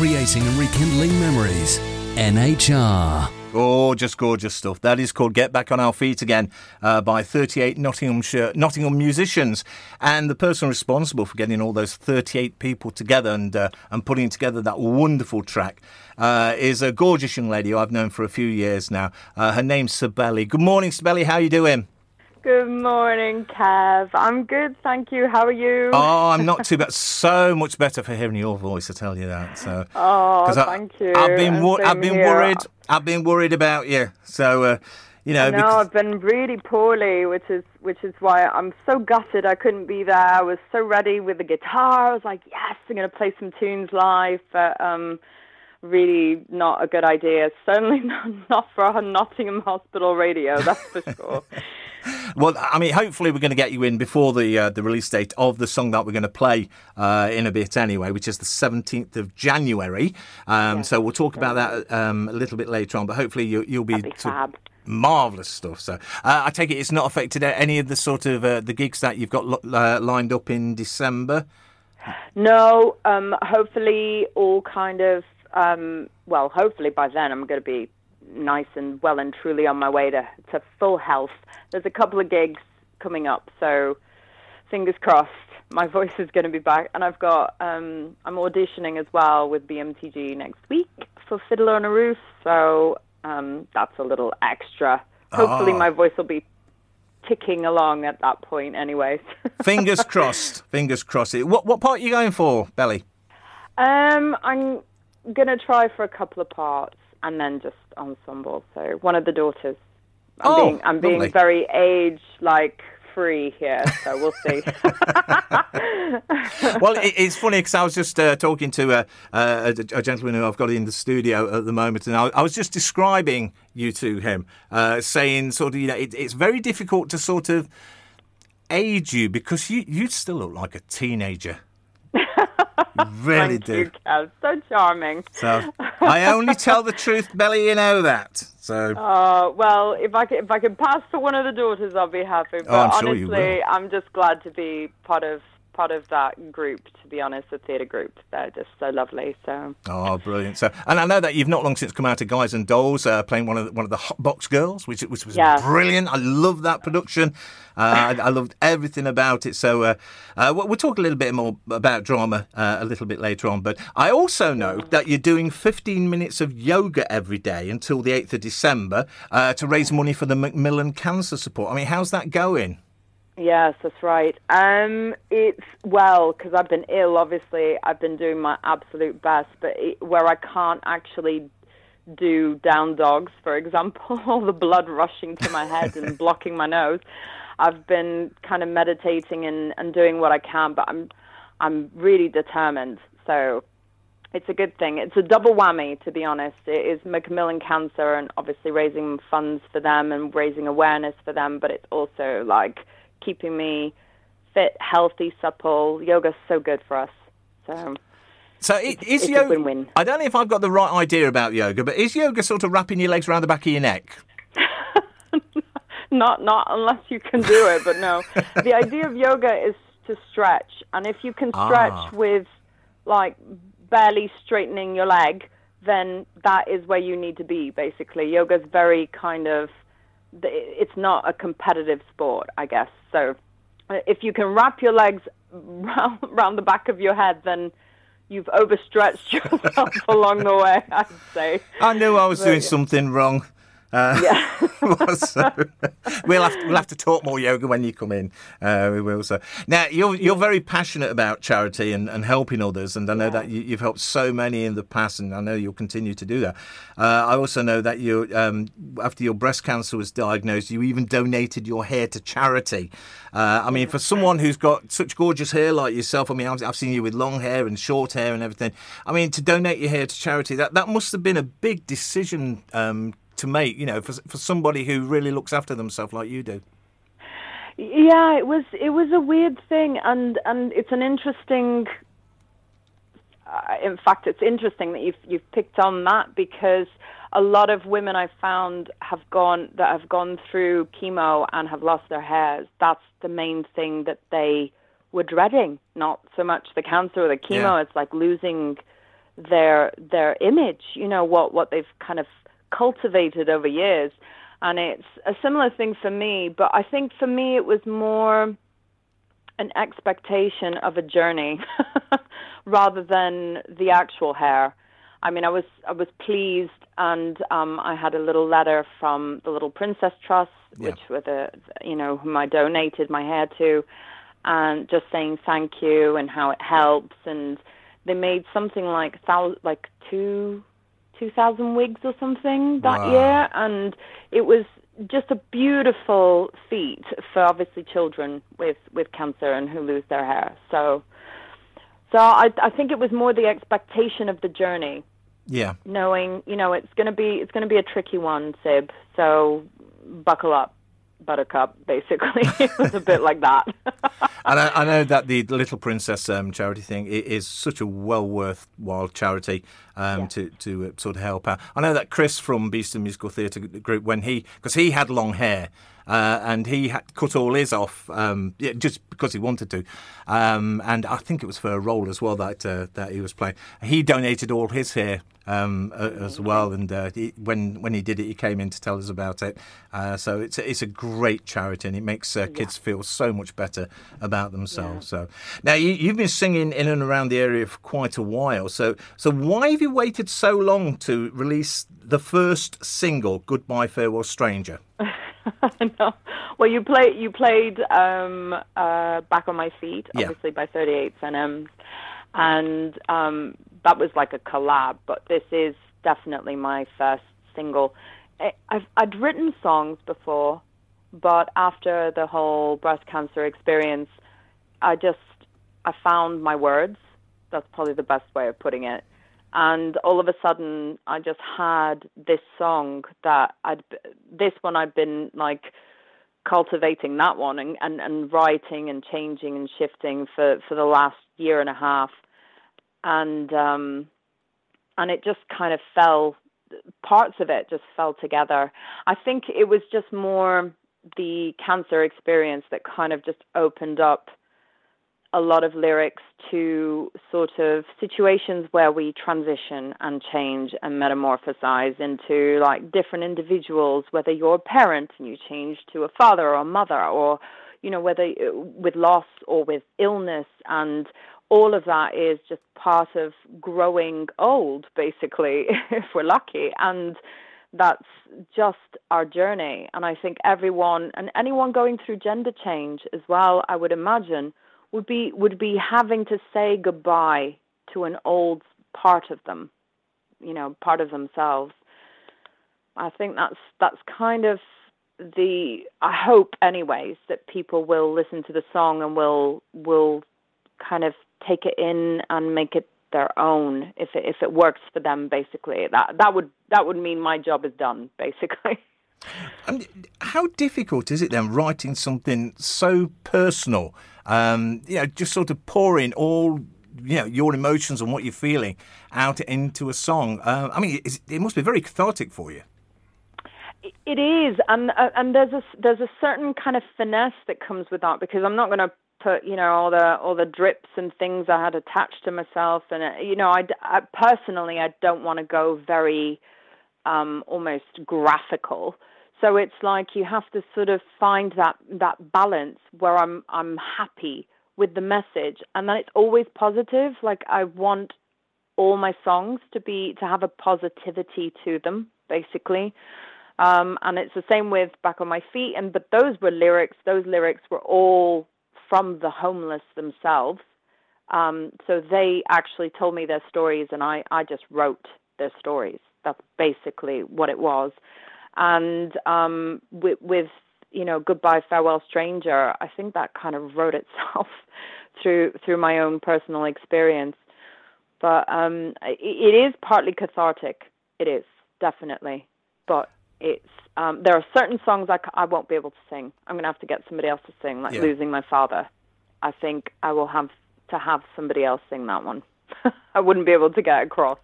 creating and rekindling memories. NHR. Gorgeous, gorgeous stuff. That is called Get Back on Our Feet Again uh, by 38 Nottinghamshire, Nottingham musicians. And the person responsible for getting all those 38 people together and, uh, and putting together that wonderful track uh, is a gorgeous young lady who I've known for a few years now. Uh, her name's Cibele. Good morning, Cibele. How are you doing? Good morning, Kev. I'm good, thank you. How are you? Oh, I'm not too bad. So much better for hearing your voice, I tell you that. So, oh, I, thank you. I've been, wo- I've been here. worried. I've been worried about you. So, uh, you know, No, because- I've been really poorly, which is which is why I'm so gutted I couldn't be there. I was so ready with the guitar. I was like, yes, I'm going to play some tunes live, but um, really not a good idea. Certainly not, not for a Nottingham Hospital radio, that's for sure. Well, I mean, hopefully we're going to get you in before the uh, the release date of the song that we're going to play uh, in a bit anyway, which is the 17th of January. Um, so we'll talk about that um, a little bit later on, but hopefully you, you'll be, be fab. marvelous stuff. So uh, I take it it's not affected any of the sort of uh, the gigs that you've got lo- uh, lined up in December. No, um, hopefully all kind of um, well, hopefully by then I'm going to be nice and well and truly on my way to, to full health. There's a couple of gigs coming up, so fingers crossed. My voice is going to be back, and I've got um, I'm auditioning as well with BMTG next week for Fiddler on a Roof, so um, that's a little extra. Hopefully, Ah. my voice will be ticking along at that point, anyways. Fingers crossed. Fingers crossed. What what part are you going for, Belly? Um, I'm gonna try for a couple of parts and then just ensemble. So one of the daughters. I'm Oh, being I'm being lovely. very age like free here, so we'll see. well, it, it's funny because I was just uh, talking to a, a, a gentleman who I've got in the studio at the moment, and I, I was just describing you to him, uh, saying sort of, you know, it, it's very difficult to sort of age you because you you still look like a teenager. Really Thank do. you, Kev. So charming. So I only tell the truth, Belly. You know that. So Uh, well, if I could, if I could pass for one of the daughters, I'll be happy. But Oh, I'm sure honestly, you will. I'm just glad to be part of part of that group. To be honest, the theatre group. They're just so lovely. So Oh, brilliant! So, and I know that you've not long since come out of Guys and Dolls, uh, playing one of the, one of the Hot Box Girls, which which was Yeah. brilliant. I love that production. Uh, I, I loved everything about it. So, uh, uh, we'll, talk a little bit more about drama uh, a little bit later on. But I also know that you're doing 15 minutes of yoga every day until the 8th of December uh, to raise money for the Macmillan Cancer Support. I mean, how's that going? Yes, that's right. Um, it's well because I've been ill. Obviously, I've been doing my absolute best, but it, where I can't actually do down dogs, for example, all the blood rushing to my head and blocking my nose. I've been kind of meditating and, and doing what I can, but I'm I'm really determined. So it's a good thing. It's a double whammy, to be honest. It is Macmillan Cancer and obviously raising funds for them and raising awareness for them, but it's also like keeping me fit, healthy, supple. Yoga's so good for us. So So it, is it's yoga. win-win. I don't know if I've got the right idea about yoga, but is yoga sort of wrapping your legs around the back of your neck? not not unless you can do it, but no. the idea of yoga is to stretch, and if you can stretch Ah. with like barely straightening your leg, then that is where you need to be. Basically, yoga's very kind of it's not a competitive sport, I guess. So if you can wrap your legs round, round the back of your head, then you've overstretched yourself along the way. I'd say. I knew I was doing something wrong. Uh, Yeah. so, we'll have to, we'll have to talk more yoga when you come in. Uh, we will. So now you're you're very passionate about charity and, and helping others, and I know that you, you've helped so many in the past, and I know you'll continue to do that. Uh, I also know that you um, after your breast cancer was diagnosed, you even donated your hair to charity. Uh, I mean, for someone who's got such gorgeous hair like yourself, I mean, I've, I've seen you with long hair and short hair and everything. I mean, to donate your hair to charity, that that must have been a big decision. Um, to make, you know, for for somebody who really looks after themselves like you do. Yeah, it was it was a weird thing, and and it's an interesting. Uh, in fact, it's interesting that you've you've picked on that because a lot of women I've found have gone that have gone through chemo and have lost their hairs. That's the main thing that they were dreading. Not so much the cancer or the chemo. Yeah. It's like losing their their image, you know, what what they've kind of cultivated over years. And it's a similar thing for me, but I think for me it was more an expectation of a journey rather than the actual hair. I mean, I was I was pleased, and um, I had a little letter from the Little Princess Trust, Yeah. which were the you know whom I donated my hair to, and just saying thank you and how it helps, and they made something like thou like two two thousand wigs or something that Wow. year, and it was just a beautiful feat for obviously children with with cancer and who lose their hair. So. So I, I think it was more the expectation of the journey, Yeah. knowing you know it's going to be it's going to be a tricky one, Sib. So buckle up, Buttercup. Basically, it was a bit like that. And I, I know that the Little Princess um, charity thing is such a well worthwhile charity um, Yeah. to to uh, sort of help out. I know that Chris from Beeston Musical Theatre Group, when he because he had long hair. Uh, and he had cut all his off um, yeah, just because he wanted to, um, and I think it was for a role as well that uh, that he was playing. He donated all his hair um, uh, as well, and uh, he, when when he did it, he came in to tell us about it. Uh, so it's a, it's a great charity, and it makes uh, kids feel so much better about themselves. So now you, you've been singing in and around the area for quite a while. So so why have you waited so long to release the first single, "Goodbye Farewell Stranger"? no. Well, you play you played um, uh, back on my feet, Yeah. obviously by 38 NMs, and um, that was like a collab. But this is definitely my first single. I, I've I'd written songs before, but after the whole breast cancer experience, I just I found my words. That's probably the best way of putting it. And all of a sudden, I just had this song that I'd this one I'd been like cultivating that one and, and, and writing and changing and shifting for, for the last year and a half. And um and it just kind of fell parts of it just fell together. I think it was just more the cancer experience that kind of just opened up a lot of lyrics to sort of situations where we transition and change and metamorphosize into like different individuals, whether you're a parent and you change to a father or a mother, or, you know, whether uh, with loss or with illness. And all of that is just part of growing old, basically, if we're lucky. And that's just our journey. And I think everyone and anyone going through gender change as well, I would imagine, would be would be having to say goodbye to an old part of them, you know, part of themselves. I think that's that's kind of the I hope anyways that people will listen to the song and will will kind of take it in and make it their own if it, if it works for them basically that that would that would mean my job is done basically And how difficult is it then writing something so personal? Um, you know, just sort of pouring all you know your emotions and what you're feeling out into a song. Uh, I mean, it must be very cathartic for you. It is, and uh, and there's a there's a certain kind of finesse that comes with that because I'm not going to put you know all the all the drips and things I had attached to myself, and uh, you know I, I personally I don't want to go very um, almost graphical. So it's like you have to sort of find that that balance where I'm I'm happy with the message, and then it's always positive. Like I want all my songs to be to have a positivity to them, basically. Um, and it's the same with Back on My Feet. And but those were lyrics. Those lyrics were all from the homeless themselves. Um, so they actually told me their stories, and I I just wrote their stories. That's basically what it was. And um, with, with you know Goodbye Farewell Stranger, I think that kind of wrote itself through through my own personal experience. But um, it, it is partly cathartic. It is definitely, but it's um, there are certain songs I, c- I won't be able to sing. I'm going to have to get somebody else to sing, like Yeah. losing my father. I think I will have to have somebody else sing that one. I wouldn't be able to get across.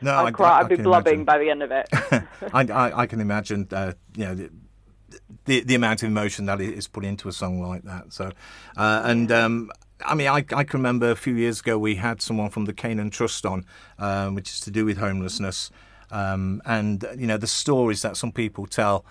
No, I'd, I- cry, I- I'd be blubbing imagine. by the end of it. I, I, I can imagine, uh, you know, the, the the amount of emotion that is put into a song like that. So, uh, and um, I mean, I, I can remember a few years ago we had someone from the Canaan Trust on, um, which is to do with homelessness, um, and you know the stories that some people tell.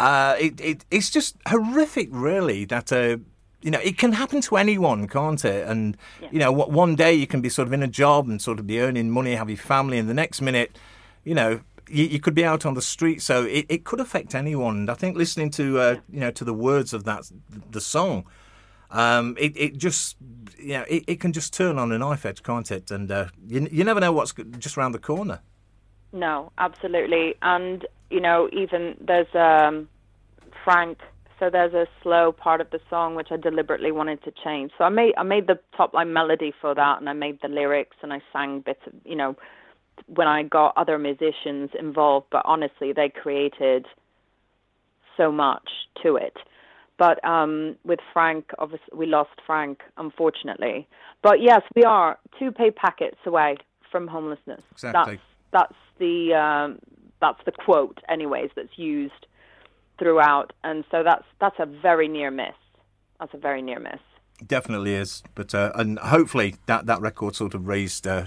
Uh, it, it, it's just horrific, really. That uh, you know, it can happen to anyone, can't it? And Yeah. you know, what one day you can be sort of in a job and sort of be earning money, have your family, and the next minute, you know, you, you could be out on the street. So it, it could affect anyone. And I think listening to uh, you know to the words of that the song, um, it, it just you know it, it can just turn on a knife edge, can't it? And uh, you you never know what's just around the corner. No, absolutely. And, you know, even there's um, Frank. So there's a slow part of the song which I deliberately wanted to change. So I made I made the top line melody for that, and I made the lyrics, and I sang bits of you know when I got other musicians involved. But honestly, they created so much to it. But um, with Frank, obviously we lost Frank, unfortunately. But yes, we are two pay packets away from homelessness. Exactly. That's that's the um, that's the quote, anyways, that's used throughout, and so that's that's a very near miss. That's a very near miss. Definitely is, but uh, and hopefully that that record sort of raised uh,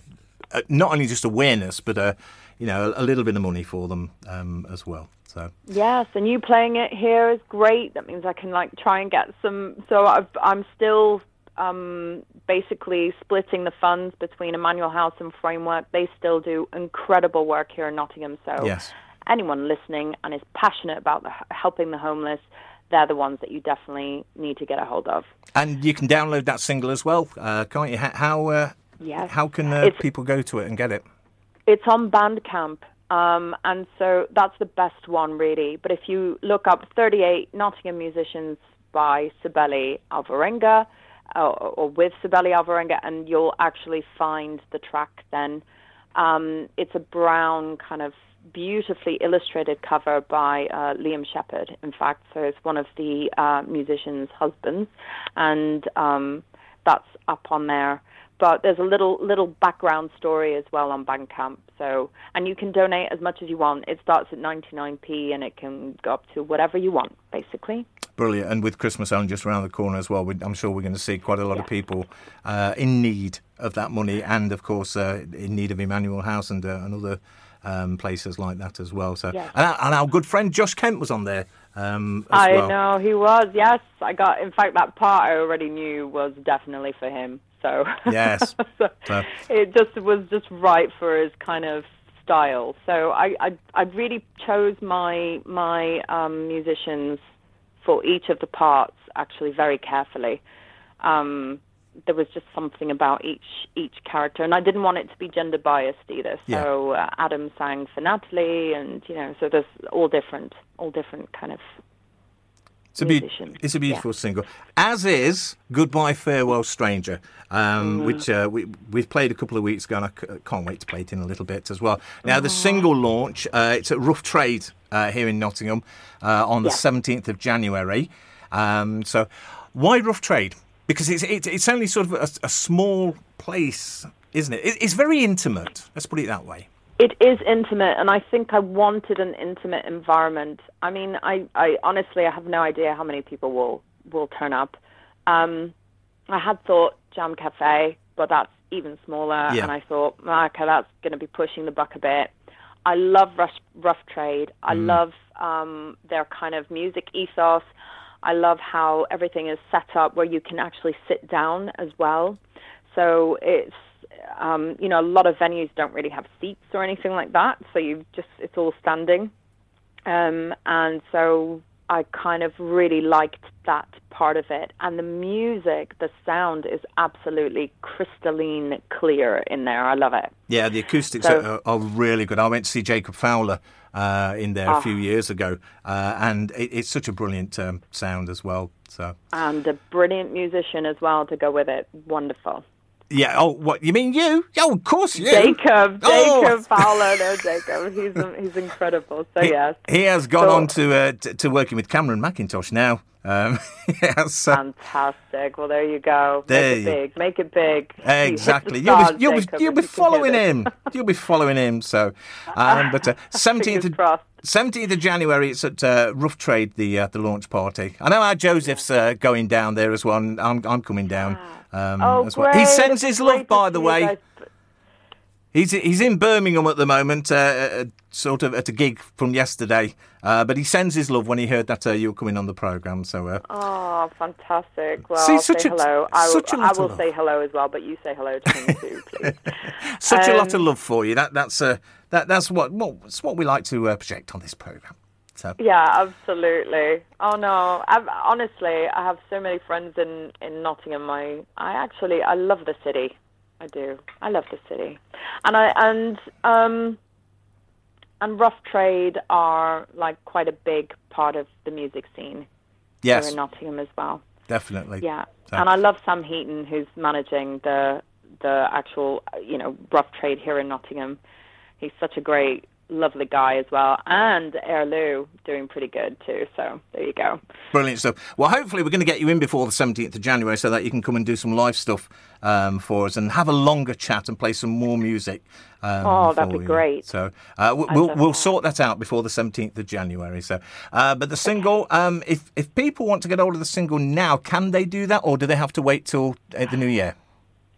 uh, not only just awareness, but uh, you know a, little bit of money for them um, as well. So Yes, and you playing it here is great. That means I can like try and get some. So I've, I'm still um, basically splitting the funds between Emmanuel House and Framework. They still do incredible work here in Nottingham. So yes, anyone listening and is passionate about the, helping the homeless, they're the ones that you definitely need to get a hold of. and you can download that single as well, uh, can't you? How how, uh, Yes. how can uh, people go to it and get it? It's on Bandcamp, um, and so that's the best one, really. But if you look up 38 Nottingham musicians by Cibele Alvarenga, or, or with Cibele Alvarenga, and you'll actually find the track then. Um, it's a brown, kind of beautifully illustrated cover by uh, Liam Shepherd, in fact. So it's one of the uh, musician's husbands, and um, that's up on there but there's a little little background story as well on Bandcamp. So, and you can donate as much as you want. It starts at 99p and it can go up to whatever you want, basically. Brilliant. And with Christmas only just around the corner as well, we, I'm sure we're going to see quite a lot of people uh, in need of that money, and of course uh, in need of Emmanuel House and, uh, and other um, places like that as well. So, Yes. and, our, and our good friend Josh Kent was on there um, as I well. know he was. Yes, I got. In fact, that part I already knew was definitely for him. So Yes. so So- it just was just right for his kind of style. So I I, I really chose my my um, musicians for each of the parts actually very carefully. Um, there was just something about each each character, and I didn't want it to be gender biased either. Yeah. So uh, Adam sang for Natalie, and you know, so there's all different, all different kind of It's a, be- it's a beautiful single, as is "Goodbye Farewell Stranger," um, which uh, we we've played a couple of weeks ago, and I c- can't wait to play it in a little bit as well. Now, the single launch, uh, it's at Rough Trade uh, here in Nottingham uh, on the Yeah. seventeenth of January. Um, so, why Rough Trade? Because it's it's, it's only sort of a, a small place, isn't it? it? It's very intimate. Let's put it that way. It is intimate, and I think I wanted an intimate environment. I mean, I, I honestly, I have no idea how many people will will turn up. Um, I had thought Jam Cafe, but that's even smaller, Yeah. and I thought, "Ah, okay, that's going to be pushing the buck a bit. I love Rough, rough Trade. I love um, their kind of music ethos. I love how everything is set up where you can actually sit down as well. So it's um, you know a lot of venues don't really have seats or anything like that, so you just it's all standing. Um, and so I kind of really liked that part of it. And the music, the sound is absolutely crystalline clear in there. I love it. Yeah, the acoustics So- are, are really good. I went to see Jacob Fowler uh, in there a few years ago, uh, and it, it's such a brilliant um, sound as well. So, And a brilliant musician as well to go with it. Wonderful. Yeah. Oh, what you mean you? Oh, of course you. Jacob, Oh. Jacob Fowler, no, Jacob. He's he's incredible. So He, yes, he has gone So- on to, uh, t- to working with Cameron Mackintosh now. Um, yeah, so, Fantastic. Well, there you go. There Make it big. Make it big. exactly. You You'll be, you'll be, you'll be following him. You'll be following him. So, um, but uh, seventeenth Fingers seventeenth of January, it's at uh, Rough Trade, the uh, the launch party. I know our Joseph's uh, going down there as well. And I'm I'm coming down. Um, Oh, as well. great. He sends It's his love, by the way. He's he's in Birmingham at the moment, uh, uh, sort of at a gig from yesterday. Uh, but he sends his love when he heard that uh, you were coming on the program. So uh, Oh, fantastic. Well, See, say a- hello. I will, I will say hello as well, but you say hello to him too, please. such a lot of Um, love for you. That that's uh, that that's what what it's what we like to uh, project on this program. So Yeah, absolutely. Oh no, I've, honestly, I have so many friends in in Nottingham. I I actually I love the city. I do. I love the city, and I and um and Rough Trade are like quite a big part of the music scene here yes, in Nottingham as well. definitely. Yeah, So- and I love Sam Heaton, who's managing the the actual you know Rough Trade here in Nottingham. He's such a great, lovely guy as well, and Airloo doing pretty good too. So there you go. Brilliant stuff. Well, hopefully, we're going to get you in before the 17th of January so that you can come and do some live stuff um, for us and have a longer chat and play some more music. Um, Oh, that'd be you. great. So uh, we'll, we'll sort that out before the 17th of January. So, uh, but the single, um, if if people want to get hold of the single now, can they do that, or do they have to wait till uh, the new year?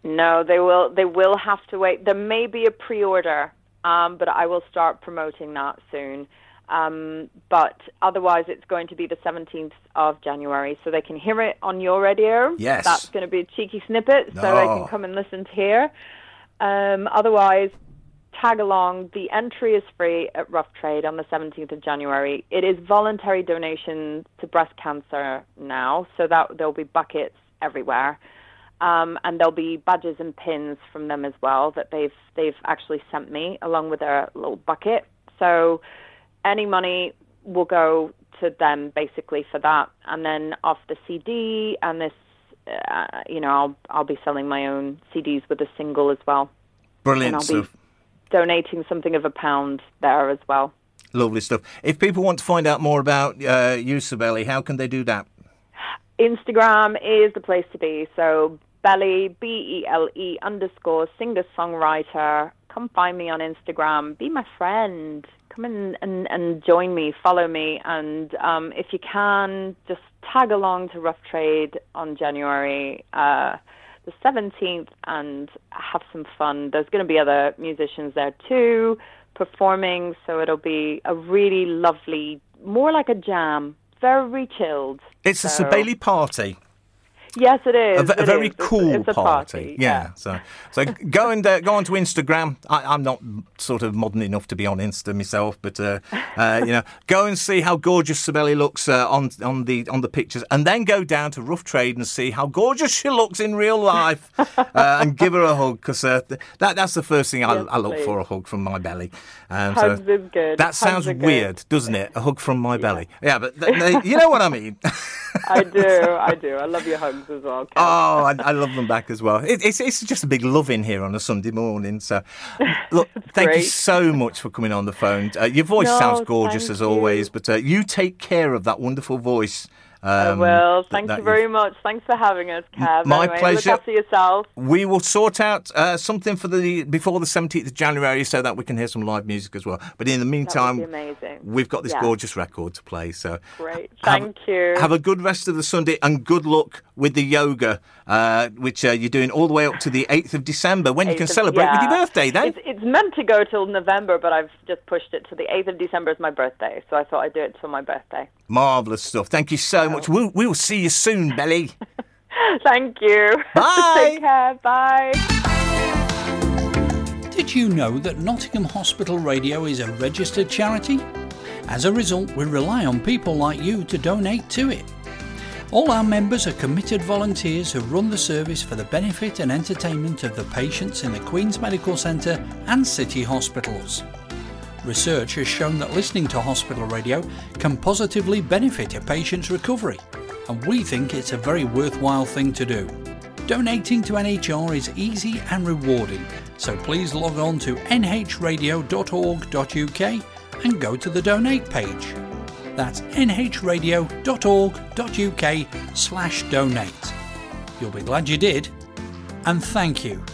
No, they will. They will have to wait. There may be a pre-order, um, but I will start promoting that soon. Um, but otherwise, it's going to be the 17th of January, so they can hear it on your radio. Yes. that's going to be a cheeky snippet, so they can come and listen to here. Um, otherwise, tag along. The entry is free at Rough Trade on the 17th of January. It is voluntary donation to breast cancer now, so that there'll be buckets everywhere. Um, and there'll be badges and pins from them as well that they've they've actually sent me along with their little bucket. So any money will go to them basically for that, and then off the CD and this, uh, you know, I'll I'll be selling my own CDs with a single as well, Brilliant and I'll be stuff. donating something of a pound there as well. Lovely stuff. If people want to find out more about uh, you, Cibele, how can they do that? Instagram is the place to be. So Belly B E L E underscore singer songwriter. Come find me on Instagram. Be my friend. Come in and, and join me. Follow me. And um, if you can, just tag along to Rough Trade on January uh, the 17th and have some fun. There's going to be other musicians there too performing. So it'll be a really lovely, more like a jam. Very chilled. It's a So- Cibele party. Yes, it is. a, ve- a very is. Cool it's a party. Yeah. So, so go and uh, go onto Instagram. I, I'm not sort of modern enough to be on Insta myself, but uh, uh, you know, go and see how gorgeous Cibele looks uh, on on the on the pictures, and then go down to Rough Trade and see how gorgeous she looks in real life, uh, and give her a hug because uh, that that's the first thing I, Yes, I look please. for a hug from my belly. Um, Hugs is good. That Hugs sounds good. weird, doesn't it? A hug from my belly. Yeah, but th- th- you know what I mean. I do. I do. I love your hugs as well. Kev. Oh, I, I love them back as well. It, it's it's just a big love in here on a Sunday morning. So, look, thank you so much for coming on the phone. Uh, your voice No, sounds gorgeous as always, you. but uh, you take care of that wonderful voice. Um, well, that- thank you very much. Thanks for having us, Kev. my anyway, pleasure. Look after yourself. We will sort out uh, something for the before the seventeenth of January so that we can hear some live music as well. But in the meantime, amazing. we've got this Yeah. gorgeous record to play. So Great. have- Thank you. Have a good rest of the Sunday and good luck with the yoga, uh, which uh, you're doing all the way up to the 8th of December when you can of- celebrate with your birthday then. It's, it's meant to go till November, but I've just pushed it to the 8th of December is my birthday, so I thought I'd do it till my birthday. Marvellous stuff. Thank you so much. We'll, we'll see you soon, Belly. Thank you. Bye. Take care. Bye. Did you know that Nottingham Hospital Radio is a registered charity? As a result, we rely on people like you to donate to it. All our members are committed volunteers who run the service for the benefit and entertainment of the patients in the Queen's Medical Centre and city hospitals. Research has shown that listening to hospital radio can positively benefit a patient's recovery, and we think it's a very worthwhile thing to do. Donating to NHR is easy and rewarding, so please log on to nhradio.org.uk and go to the donate page. That's nhradio.org.uk slash donate. You'll be glad you did, and thank you.